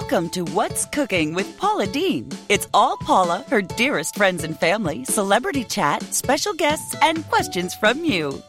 Welcome to What's Cooking with Paula Deen. It's all Paula, her dearest friends and family, celebrity chat, special guests, and questions from you.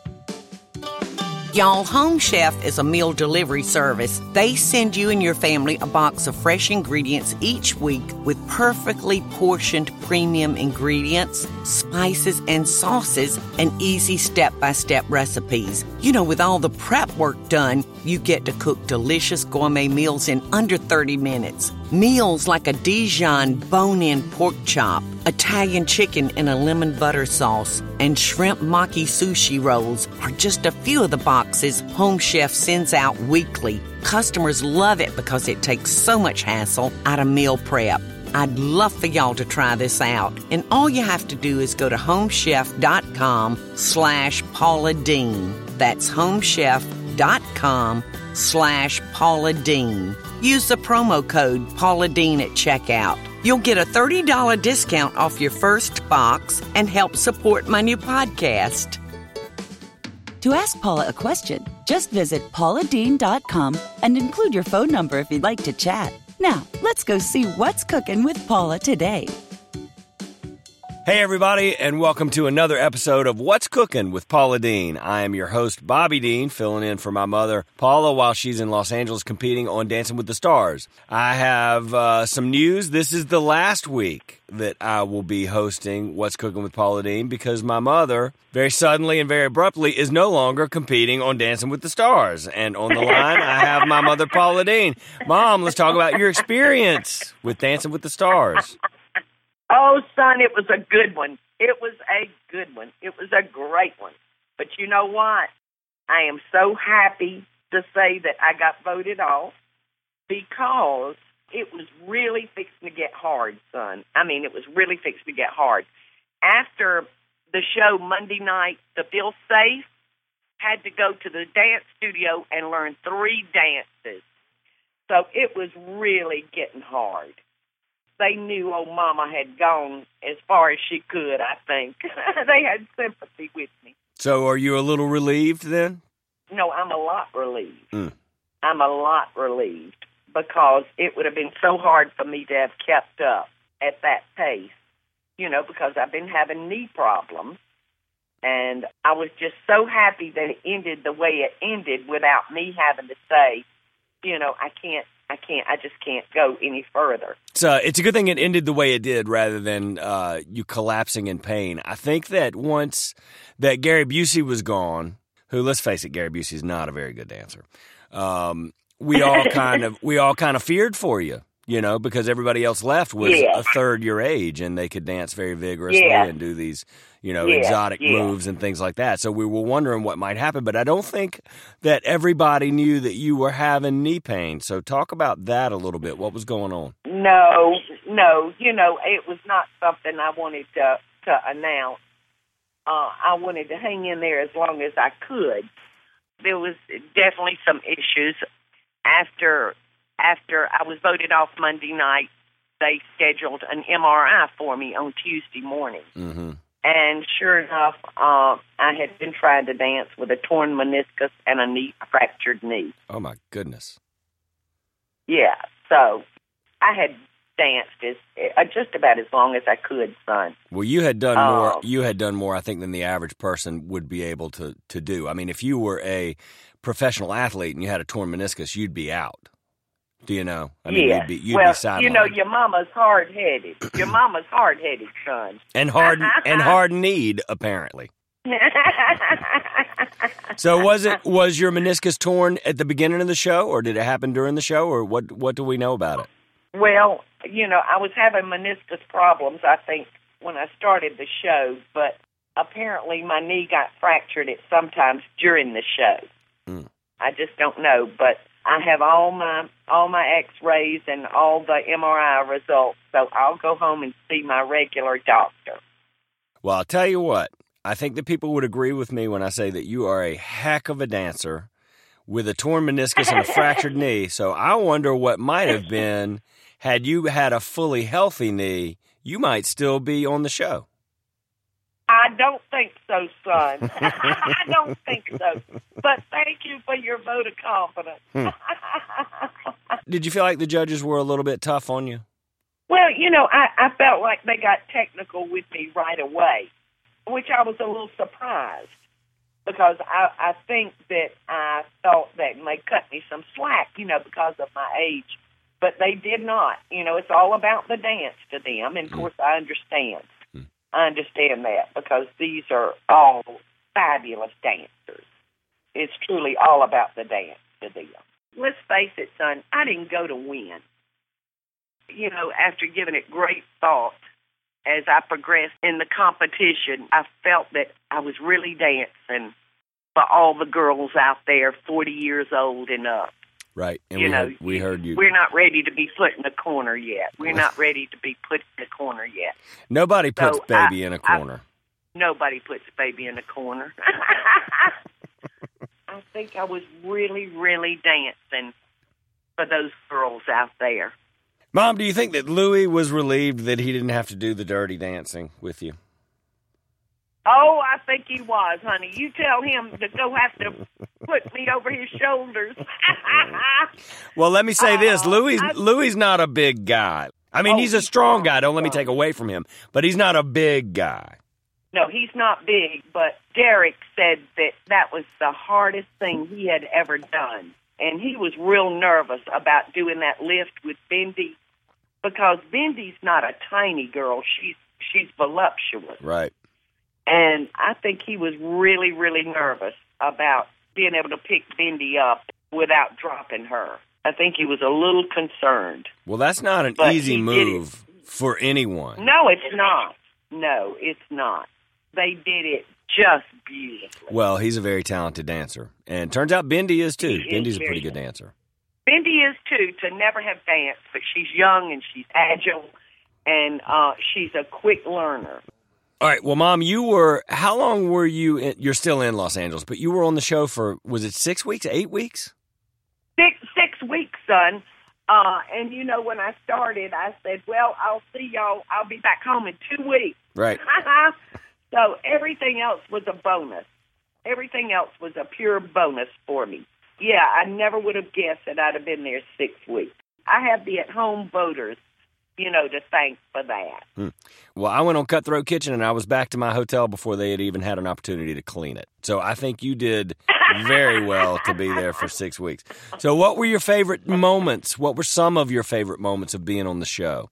Y'all, Home Chef is a meal delivery service. They send you and your family a box of fresh ingredients each week with perfectly portioned premium ingredients, spices, and sauces, and easy step by step recipes. You know, with all the prep work done, you get to cook delicious gourmet meals in under 30 minutes. Meals like a Dijon bone in pork chop, Italian chicken in a lemon butter sauce, and shrimp maki sushi rolls are just a few of the boxes Home Chef sends out weekly. Customers love it because it takes so much hassle out of meal prep. I'd love for y'all to try this out. And all you have to do is go to homechef.com slash Paula Deen. That's homechef.com slash Paula Deen. Use the promo code Paula Deen at checkout. You'll get a $30 discount off your first box and help support my new podcast. To ask Paula a question, just visit pauladeen.com and include your phone number if you'd like to chat. Now, let's go see what's cooking with Paula today. Hey, everybody, and welcome to another episode of What's Cooking with Paula Deen. I am your host, Bobby Deen, filling in for my mother, Paula, while she's in Los Angeles competing on Dancing with the Stars. I have uh, some news. This is the last week that I will be hosting What's Cooking with Paula Deen because my mother, very suddenly and very abruptly, is no longer competing on Dancing with the Stars. And on the line, I have my mother, Paula Deen. Mom, let's talk about your experience with Dancing with the Stars. Oh, son, it was a good one. It was a good one. It was a great one. But you know what? I am so happy to say that I got voted off because it was really fixing to get hard, son. I mean, it was really fixing to get hard. After the show Monday night, the Feel Safe had to go to the dance studio and learn three dances. So it was really getting hard they knew old Mama had gone as far as she could. I think they had sympathy with me. So, are you a little relieved then? No, I'm a lot relieved. Mm. I'm a lot relieved because it would have been so hard for me to have kept up at that pace. You know, because I've been having knee problems. And I was just so happy that it ended the way it ended without me having to say, you know, I can't I can't. I just can't go any further. It's uh, it's a good thing it ended the way it did, rather than uh, you collapsing in pain. I think that once that Gary Busey was gone, who let's face it, Gary Busey is not a very good dancer. Um, we all kind of we all kind of feared for you, you know, because everybody else left was Yeah. a third your age and they could dance very vigorously Yeah. and do these, you know, Yeah, exotic moves and things like that. So we were wondering what might happen, but I don't think that everybody knew that you were having knee pain. So talk about that a little bit. What was going on? No, no. You know, it was not something I wanted to to announce. Uh, I wanted to hang in there as long as I could. There was definitely some issues after after I was voted off Monday night. They scheduled an MRI for me on Tuesday morning. Mm-hmm. And sure enough, uh, I had been trying to dance with a torn meniscus and a knee a fractured knee. Oh my goodness. Yeah, so I had danced as uh, just about as long as I could, son. Well, you had done more. Oh. You had done more, I think, than the average person would be able to to do. I mean, if you were a professional athlete and you had a torn meniscus, you'd be out. Do you know? I mean, yeah. you'd be you'd well, be you know, your mama's hard headed. Your mama's hard headed, son. and hard and hard need apparently. So was it was your meniscus torn at the beginning of the show, or did it happen during the show, or what? What do we know about it? well, you know, I was having meniscus problems. I think when I started the show, but apparently my knee got fractured at sometimes during the show. Mm. I just don't know, but I have all my all my X-rays and all the MRI results, so I'll go home and see my regular doctor. Well, I'll tell you what. I think that people would agree with me when I say that you are a heck of a dancer with a torn meniscus and a fractured knee. So I wonder what might have been had you had a fully healthy knee. You might still be on the show. I don't think so, son. I don't think so. But thank you for your vote of confidence. Hmm. did you feel like the judges were a little bit tough on you? Well, you know, I, I felt like they got technical with me right away, which I was a little surprised because I, I think that I thought that they cut me some slack, you know, because of my age. But they did not. You know, it's all about the dance to them. And of hmm. course, I understand. I understand that because these are all fabulous dancers. It's truly all about the dance to them. Let's face it, son, I didn't go to win. You know, after giving it great thought, as I progressed in the competition, I felt that I was really dancing for all the girls out there 40 years old and up. Right. And you we, know, heard, we heard you. We're not ready to be put in a corner yet. We're not ready to be put in a corner yet. Nobody puts So, baby I- in a corner. Nobody puts baby in a corner. I think I was really, really dancing for those girls out there. Mom, do you think that Louis was relieved that he didn't have to do the dirty dancing with you? Oh, I think he was, honey. You tell him to go have to put me over his shoulders. Well, let me say this: Oh, Louis I- Louis not a big guy. I mean, Oh, he's a strong strong, guy. Don't let me take away from him, but he's not a big guy. no, he's not big, but Derek said that that was the hardest thing he had ever done. And he was real nervous about doing that lift with Bindi because Bindi's not a tiny girl. She's she's voluptuous. Right. And I think he was really, really nervous about being able to pick Bindi up without dropping her. I think he was a little concerned. Well, that's not an But easy he did it. move for anyone. No, it's not. No, it's not. They did it just beautifully. Well, he's a very talented dancer, and turns out Bindi is too. He is Bindi's a pretty good good. dancer. Bindi is too to never have danced, but she's young and she's agile, and uh, she's a quick learner. All right. Well, Mom, you were. How long were you? In, you're still in Los Angeles, but you were on the show for was it six weeks, eight weeks? Six six weeks, son. Uh, and you know, when I started, I said, "Well, I'll see y'all. I'll be back home in two weeks." Right. so everything else was a bonus. Everything else was a pure bonus for me. Yeah, I never would have guessed that I'd have been there six weeks. I have the at-home voters, you know, to thank for that. Hmm. Well, I went on Cutthroat Kitchen, and I was back to my hotel before they had even had an opportunity to clean it. So I think you did very well to be there for six weeks. So, what were your favorite moments? What were some of your favorite moments of being on the show?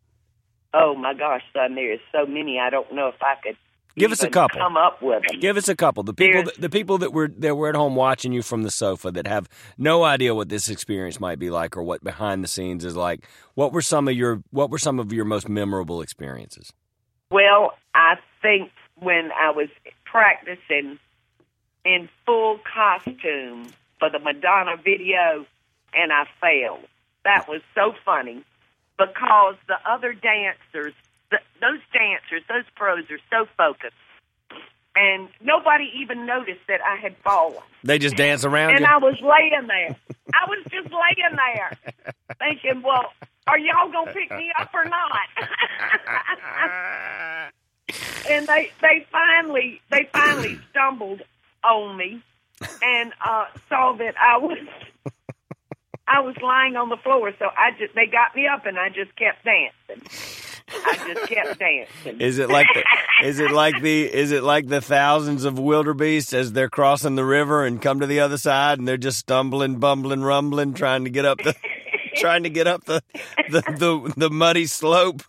Oh my gosh, son, there is so many. I don't know if I could Give us a couple. Come up with them. Give us a couple. The people, There's- the people that were that were at home watching you from the sofa that have no idea what this experience might be like or what behind the scenes is like. What were some of your What were some of your most memorable experiences? Well, I think when I was practicing in full costume for the Madonna video and I failed. That was so funny because the other dancers, those dancers, those pros are so focused. And nobody even noticed that I had fallen. They just dance around And you. I was laying there. I was just laying there thinking, well, are y'all going to pick me up or not? and they they finally they finally stumbled on me and uh saw that I was I was lying on the floor so I just they got me up and I just kept dancing. I just kept dancing. Is it like the, is it like the is it like the thousands of wildebeests as they're crossing the river and come to the other side and they're just stumbling, bumbling, rumbling, trying to get up the trying to get up the the, the, the muddy slope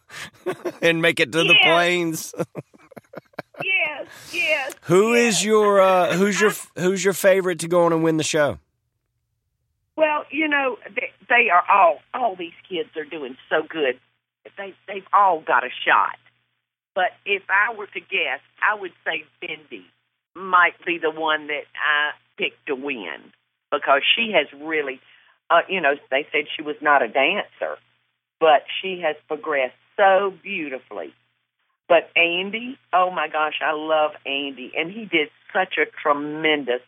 and make it to the plains. yes, yes. Who yes. is your uh, who's your who's your favorite to go on and win the show? Well, you know, they, they are all all these kids are doing so good. They they've all got a shot. But if I were to guess, I would say Bindi might be the one that I picked to win because she has really, uh, you know, they said she was not a dancer, but she has progressed so beautifully. But Andy, oh my gosh, I love Andy, and he did such a tremendous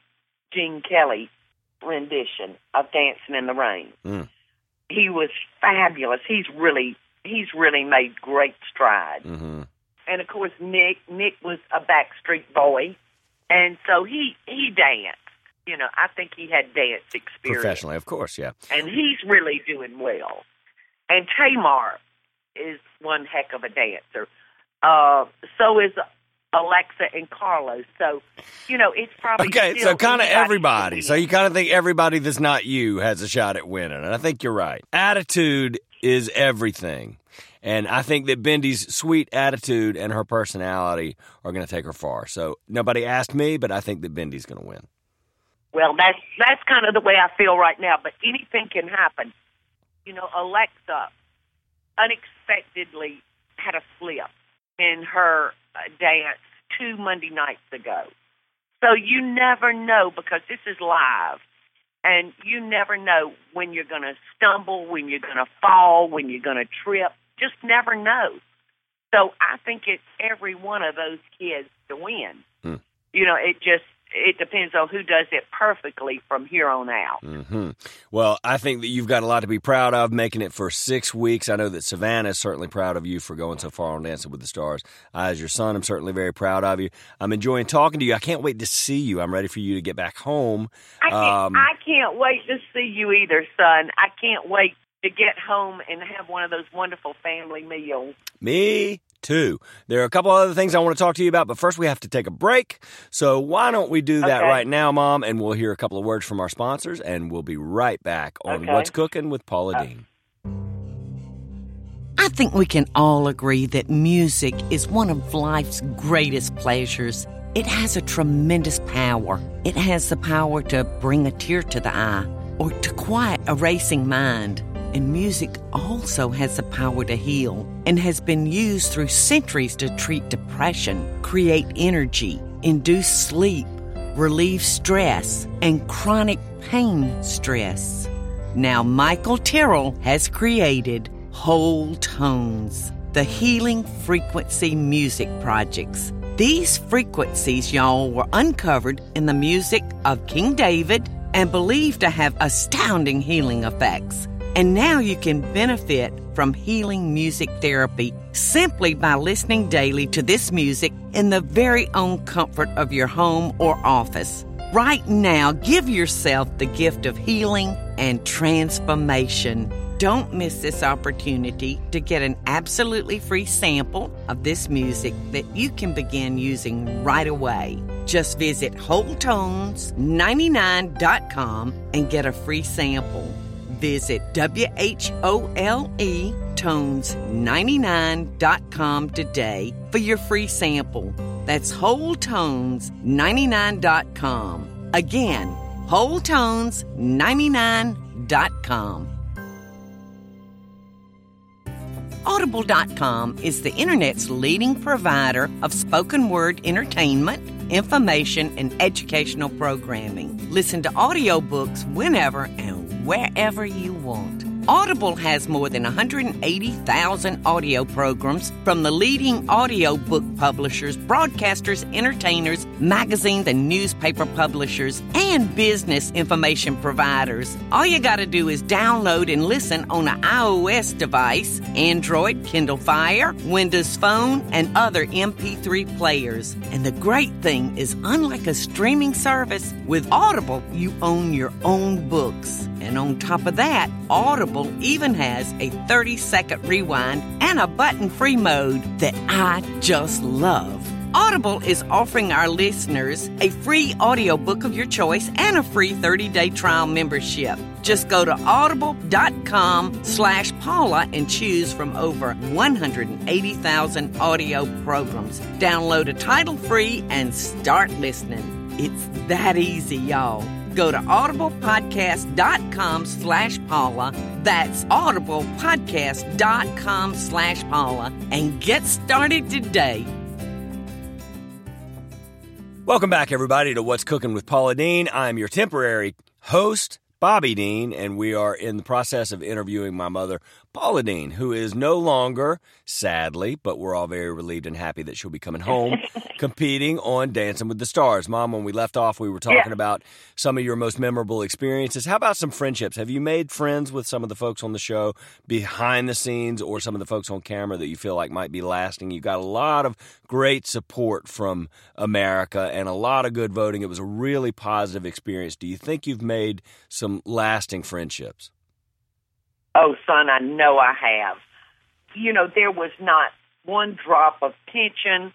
Gene Kelly rendition of Dancing in the Rain. Mm. He was fabulous. He's really he's really made great strides. Mm-hmm. And of course Nick Nick was a Backstreet boy and so he he danced. you know, I think he had dance experience. Professionally, of course, yeah. And he's really doing well. And Tamar is one heck of a dancer. Uh, so is Alexa and Carlos. So, you know, it's probably Okay, so kind of everybody. So you kind of think everybody that's not you has a shot at winning. And I think you're right. Attitude is everything. And I think that Bindi's sweet attitude and her personality are going to take her far. So nobody asked me, but I think that Bindi's going to win. Well, that's that's kind of the way I feel right now. But anything can happen. You know, Alexa unexpectedly had a slip in her uh, dance two Monday nights ago. So you never know because this is live, and you never know when you're going to stumble, when you're going to fall, when you're going to trip. Just never know. So I think it's every one of those kids to win. Hmm. You know, it just it depends on who does it perfectly from here on out. Mm-hmm. Well, I think that you've got a lot to be proud of making it for six weeks. I know that Savannah is certainly proud of you for going so far on Dancing with the Stars. I, as your son, I'm certainly very proud of you. I'm enjoying talking to you. I can't wait to see you. I'm ready for you to get back home. I can't, Um, I can't wait to see you either, son. I can't wait to get home and have one of those wonderful family meals. Me too. There are a couple other things I want to talk to you about, but first we have to take a break. So why don't we do that Okay. right now, Mom? And we'll hear a couple of words from our sponsors, and we'll be right back on Okay. What's Cooking with Paula uh, Deen. I think we can all agree that music is one of life's greatest pleasures. It has a tremendous power. It has the power to bring a tear to the eye or to quiet a racing mind. And music also has the power to heal and has been used through centuries to treat depression, create energy, induce sleep, relieve stress, and chronic pain stress. Now, Michael Tyrrell has created Wholetones, the Healing Frequency Music Projects. These frequencies, y'all, were uncovered in the music of King David and believed to have astounding healing effects. And now you can benefit from healing music therapy simply by listening daily to this music in the very own comfort of your home or office. Right now, give yourself the gift of healing and transformation. Don't miss this opportunity to get an absolutely free sample of this music that you can begin using right away. Just visit WholeTones99.com and get a free sample. Visit W H O L E tones99.com today for your free sample. That's WholeTones99.com. Again, WholeTones99.com. Audible.com is the internet's leading provider of spoken word entertainment, information, and educational programming. Listen to audiobooks whenever and wherever you want. Audible has more than 180,000 audio programs from the leading audiobook publishers, broadcasters, entertainers, magazines, and newspaper publishers, and business information providers. All you got to do is download and listen on an iOS device, Android, Kindle Fire, Windows Phone, and other MP3 players. And the great thing is, unlike a streaming service, with Audible, you own your own books. And on top of that, Audible even has a 30 second rewind and a button free mode that I just love. Audible is offering our listeners a free audiobook of your choice and a free 30-day trial membership. Just go to audible.com slash Paula and choose from over 180,000 audio programs. Download a title free and start listening. It's that easy, y'all. Go to audiblepodcast.com slash Paula. That's audiblepodcast.com slash Paula and get started today. Welcome back, everybody, to What's Cooking with Paula Deen. I'm your temporary host, Bobby Deen, and we are in the process of interviewing my mother, Paula Deen, who is no longer, sadly, but we're all very relieved and happy that she'll be coming home competing on Dancing with the Stars. Mom, when we left off, we were talking Yeah. about some of your most memorable experiences. How about some friendships? Have you made friends with some of the folks on the show behind the scenes or some of the folks on camera that you feel like might be lasting? You got a lot of great support from America and a lot of good voting. It was a really positive experience. Do you think you've made some lasting friendships? Oh, son, I know I have. You know, there was not one drop of tension.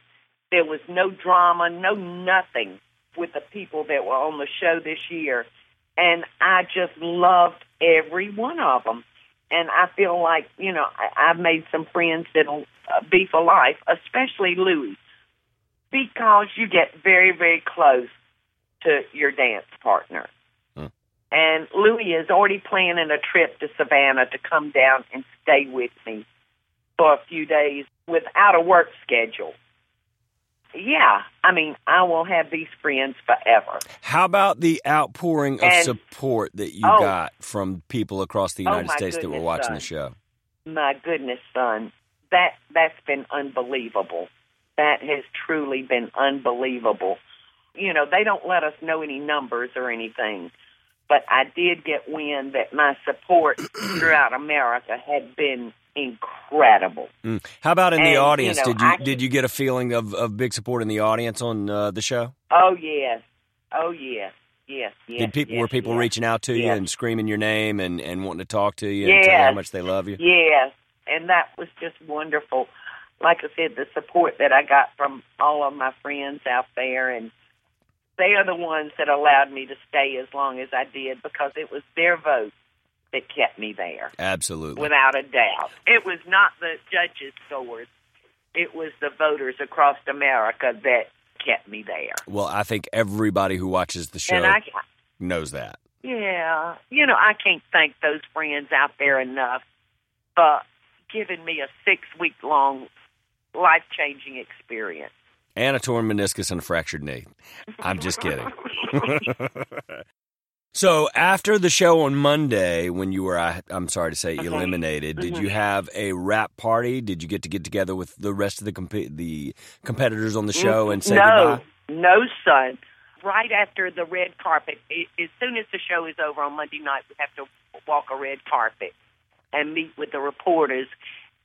There was no drama, no nothing with the people that were on the show this year. And I just loved every one of them. And I feel like, you know, I, I've made some friends that'll uh, be for life, especially Louie, because you get very, very close to your dance partner. And Louis is already planning a trip to Savannah to come down and stay with me for a few days without a work schedule. Yeah, I mean, I will have these friends forever. How about the outpouring of And- support that you Oh. got from people across the Oh, United my States that were watching son. the show? My goodness, son, that that's been unbelievable. That has truly been unbelievable. You know, they don't let us know any numbers or anything, but I did get wind that my support throughout America had been incredible. Mm. How about in the And, you audience? know, did you I- did you get a feeling of, of big support in the audience on uh, the show? Oh yes, oh yes, yes, yes. did people yes, were people yes. reaching out to you and screaming your name and, and wanting to talk to you and tell you how much they love you? Yes, and that was just wonderful. Like I said, the support that I got from all of my friends out there, and they are the ones that allowed me to stay as long as I did because it was their vote that kept me there, Absolutely. without a doubt. It was not the judges' scores; it was the voters across America that kept me there. Well, I think everybody who watches the show I, knows that. Yeah, you know, I can't thank those friends out there enough for giving me a six week long life changing experience. And a torn meniscus and a fractured knee. I'm just kidding. so after the show on Monday, when you were, I, I'm sorry to say, Okay. eliminated, did Mhm. you have a wrap party? Did you get to get together with the rest of the comp- the competitors on the show and say no, goodbye? no, son. Right after the red carpet, as soon as the show is over on Monday night, we have to walk a red carpet and meet with the reporters.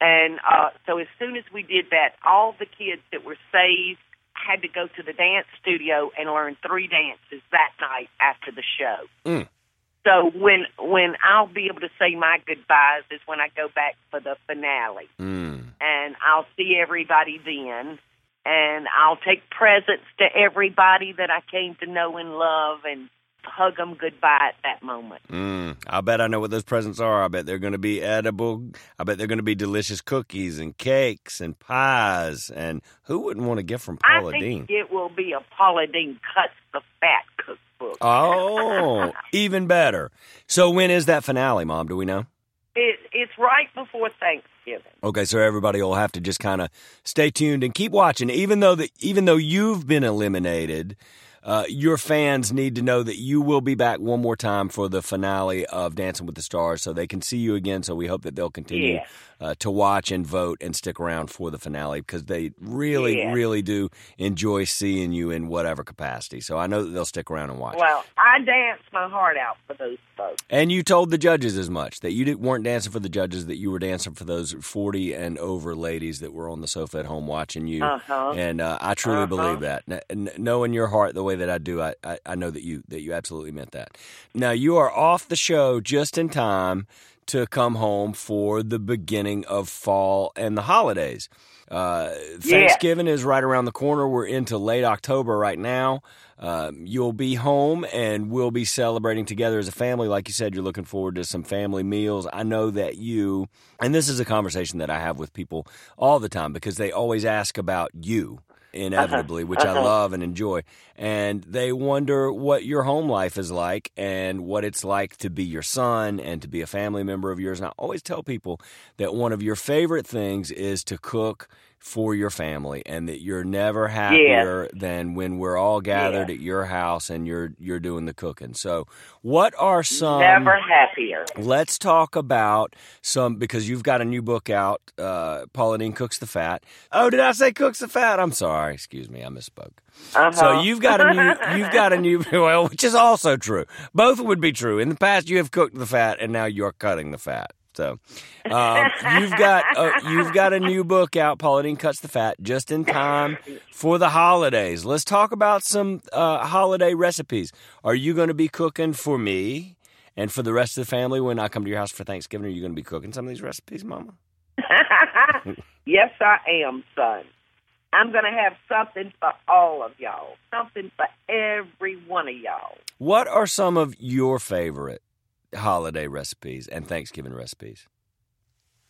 And uh, so as soon as we did that, all the kids that were saved had to go to the dance studio and learn three dances that night after the show. Mm. So when when I'll be able to say my goodbyes is when I go back for the finale Mm. and I'll see everybody then. And I'll take presents to everybody that I came to know and love and hug them goodbye at that moment. Mm. I bet I know what those presents are. I bet they're going to be edible. I bet they're going to be delicious cookies and cakes and pies. And who wouldn't want a gift from I Paula think Deen? it will be a Paula Deen Cuts the Fat cookbook. Oh, even better. So when is that finale, Mom? Do we know? It, it's right before Thanksgiving. Okay, so everybody will have to just kind of stay tuned and keep watching. Even though that, even though you've been eliminated, uh, your fans need to know that you will be back one more time for the finale of Dancing with the Stars, so they can see you again. So we hope that they'll continue Yeah. Uh, to watch and vote and stick around for the finale because they really, Yeah. really do enjoy seeing you in whatever capacity. So I know that they'll stick around and watch. Well, I danced my heart out for those folks. And you told the judges as much that you didn't, weren't dancing for the judges, that you were dancing for those 40 and over ladies that were on the sofa at home watching you. Uh-huh. And uh, I truly Uh-huh. believe that. N- n- knowing your heart the way that I do, I, I, I know that you that you absolutely meant that. Now you are off the show just in time to come home for the beginning of fall and the holidays. Uh, Thanksgiving is right around the corner. We're into late October right now. Um, you'll be home and we'll be celebrating together as a family. Like you said, you're looking forward to some family meals. I know that you, and this is a conversation that I have with people all the time because they always ask about you inevitably, which I love and enjoy. And they wonder what your home life is like and what it's like to be your son and to be a family member of yours. And I always tell people that one of your favorite things is to cook for your family and that you're never happier than when we're all gathered Yeah. at your house and you're you're doing the cooking. So, what are some Never happier. Let's talk about some because you've got a new book out. Uh, Paula Deen cooks the fat. Oh, did I say cooks the fat? I'm sorry. Excuse me. I misspoke. Uh-huh. So you've got a new, you've got a new, well, which is also true. Both would be true. In the past, you have cooked the fat, and now you're cutting the fat. So um, you've got uh, you've got a new book out. Paula Deen cuts the fat just in time for the holidays. Let's talk about some uh, holiday recipes. Are you going to be cooking for me and for the rest of the family when I come to your house for Thanksgiving? Are you going to be cooking some of these recipes, Mama? yes, I am, son. I'm going to have something for all of y'all, something for every one of y'all. What are some of your favorite holiday recipes and Thanksgiving recipes?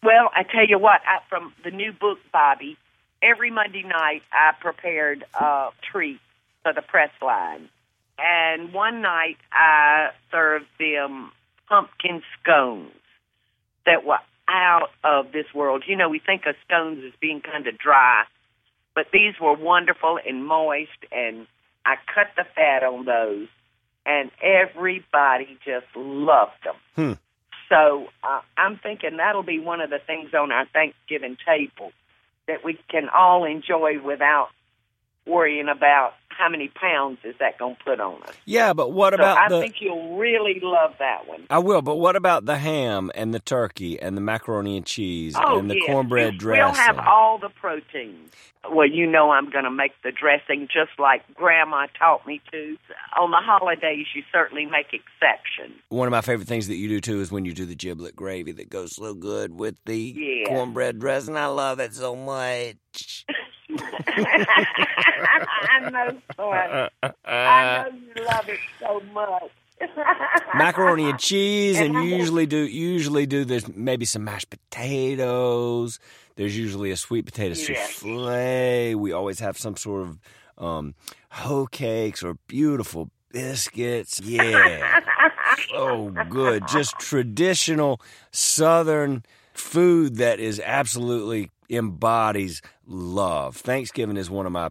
Well, I tell you what, I, from the new book, Bobby, every Monday night I prepared a treat for the press line. And one night I served them pumpkin scones that were out of this world. You know, we think of scones as being kind of dry, but these were wonderful and moist, and I cut the fat on those, and everybody just loved them. Hmm. So uh, I'm thinking that'll be one of the things on our Thanksgiving table that we can all enjoy without worrying about how many pounds is that going to put on us. Yeah, but what So about I the? think you'll really love that one. I will, but what about the ham and the turkey and the macaroni and cheese Oh, and the yes. cornbread dressing? We'll have all the proteins. Well, you know I'm going to make the dressing just like Grandma taught me to. On the holidays, you certainly make exceptions. One of my favorite things that you do too is when you do the giblet gravy that goes so good with the Yeah. cornbread dressing. I love it so much. I know, son. I know you love it so much. macaroni and cheese, and And usually do usually do there's maybe some mashed potatoes. There's usually a sweet potato Yes. souffle. We always have some sort of um, hoe cakes or beautiful biscuits. Yeah, so good. Just traditional Southern food that is absolutely embodies love. Thanksgiving is one of my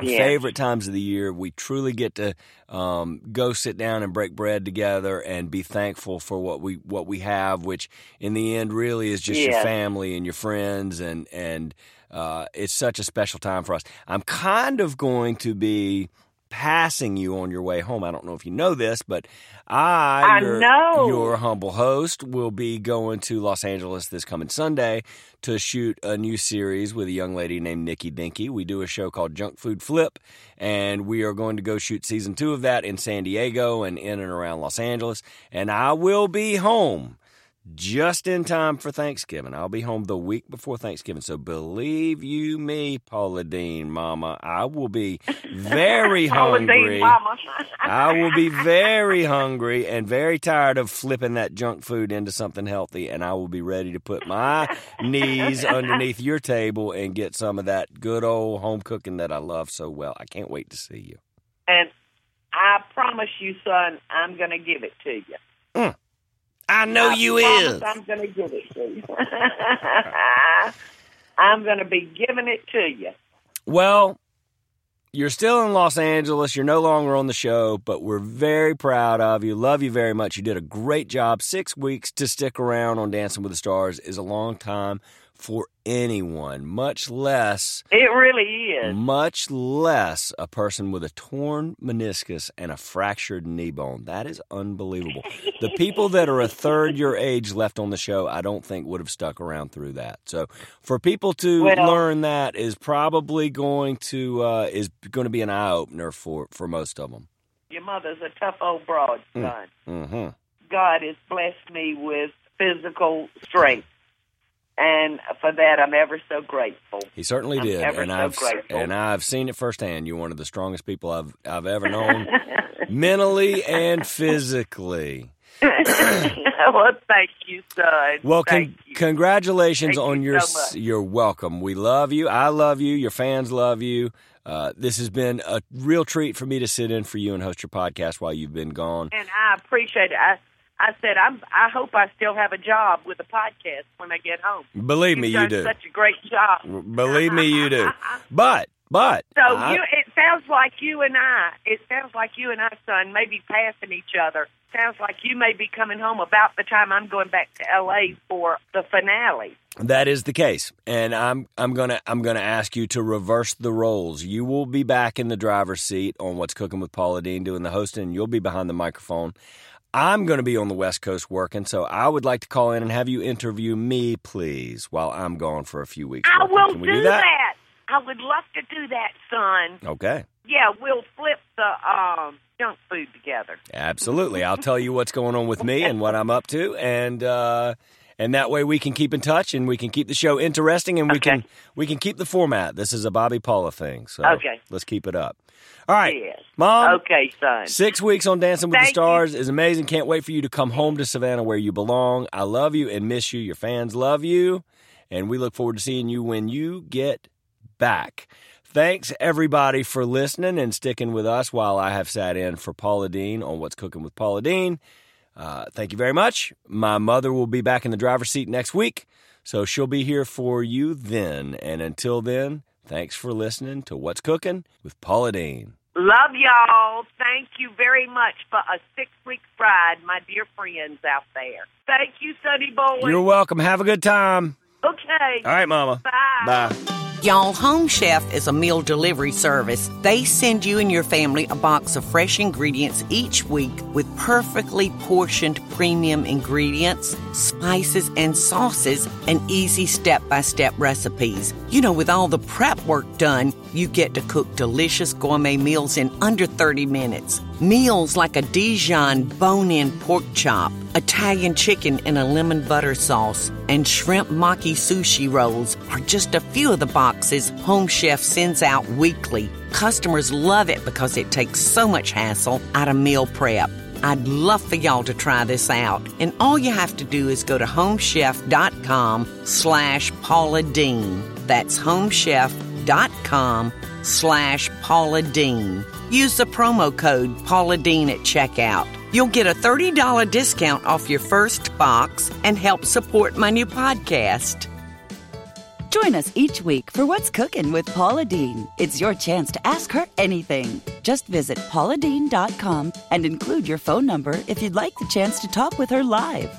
Yes. favorite times of the year. We truly get to um, go sit down and break bread together and be thankful for what we what we have, which in the end really is just your family and your friends, and and uh, it's such a special time for us. I'm kind of going to be passing you on your way home. I don't know if you know this, but I, I your, know. your humble host, will be going to Los Angeles this coming Sunday to shoot a new series with a young lady named Nikki Dinki. We do a show called Junk Food Flip, and we are going to go shoot season two of that in San Diego and in and around Los Angeles. And I will be home just in time for Thanksgiving. I'll be home the week before Thanksgiving. So believe you me, Paula Deen, Mama, I will be very Paula Deen, hungry. Mama. I will be very hungry and very tired of flipping that junk food into something healthy, and I will be ready to put my knees underneath your table and get some of that good old home cooking that I love so well. I can't wait to see you. and I promise you, son, I'm going to give it to you. I know I you is. I'm going to give it to you. I'm going to be giving it to you. Well, you're still in Los Angeles. You're no longer on the show, but we're very proud of you. Love you very much. You did a great job. Six weeks to stick around on Dancing with the Stars is a long time for anyone, much less It really is. much less a person with a torn meniscus and a fractured knee bone. That is unbelievable. the people that are a third your age left on the show, I don't think would have stuck around through that. So for people to Well- learn that is probably going to uh, is going to be an eye opener for for most of them. Your mother's a tough old broad, son. hmm God has blessed me with physical strength. And for that, I'm ever so grateful. He certainly I'm did, and so I've grateful. and I've seen it firsthand. You're one of the strongest people I've I've ever known, mentally and physically. well, thank you, son. Well, con- you. congratulations Thank on you your. so much. You're welcome. We love you. I love you. Your fans love you. Uh, this has been a real treat for me to sit in for you and host your podcast while you've been gone. and I appreciate it. I, I said, I'm. I hope I still have a job with a podcast when I get home. Believe You've me, you do. Such a great job. Believe me, you do. But, but, So I- you, it sounds like you and I. It sounds like you and I, son, may be passing each other. Sounds like you may be coming home about the time I'm going back to L.A. for the finale. That is the case, and I'm I'm gonna I'm gonna ask you to reverse the roles. You will be back in the driver's seat on What's Cooking with Paula Deen doing the hosting, and you'll be behind the microphone. I'm going to be on the West Coast working, so I would like to call in and have you interview me, please, while I'm gone for a few weeks. I working. will Can we do, do that? I would love to do that, son. Okay, Yeah, we'll flip the um, junk food together. absolutely. I'll tell you what's going on with me and what I'm up to, and uh, and that way we can keep in touch and we can keep the show interesting and we Okay. can we can keep the format. This is a Bobby Paula thing, so Okay. let's keep it up. All right, Yes. Mom. Okay, son. Six weeks on Dancing with the Thank you. Stars is amazing. Can't wait for you to come home to Savannah where you belong. I love you and miss you. Your fans love you. And we look forward to seeing you when you get back. Thanks, everybody, for listening and sticking with us while I have sat in for Paula Deen on What's Cooking with Paula Deen. Uh, thank you very much. My mother will be back in the driver's seat next week, so she'll be here for you then. And until then, thanks for listening to What's Cooking with Paula Deen. Love y'all. Thank you very much for a six week ride, my dear friends out there. Thank you, Sonny Boy. You're welcome. Have a good time. Okay. All right, Mama. Bye. Bye. Y'all, Home Chef is a meal delivery service. They send you and your family a box of fresh ingredients each week with perfectly portioned premium ingredients, spices, and sauces, and easy step by step recipes. You know, with all the prep work done, you get to cook delicious gourmet meals in under 30 minutes. Meals like a Dijon bone in pork chop, Italian chicken in a lemon butter sauce, and shrimp maki sushi rolls are just a few of the boxes Home Chef sends out weekly. Customers love it because it takes so much hassle out of meal prep. I'd love for y'all to try this out. And all you have to do is go to homechef.com slash Paula Deen. That's homechef.com slash Paula Deen. Use the promo code Paula Deen at checkout. You'll get a $30 discount off your first box and help support my new podcast. Join us each week for What's Cooking with Paula Deen. It's your chance to ask her anything. Just visit pauladeen.com and include your phone number if you'd like the chance to talk with her live.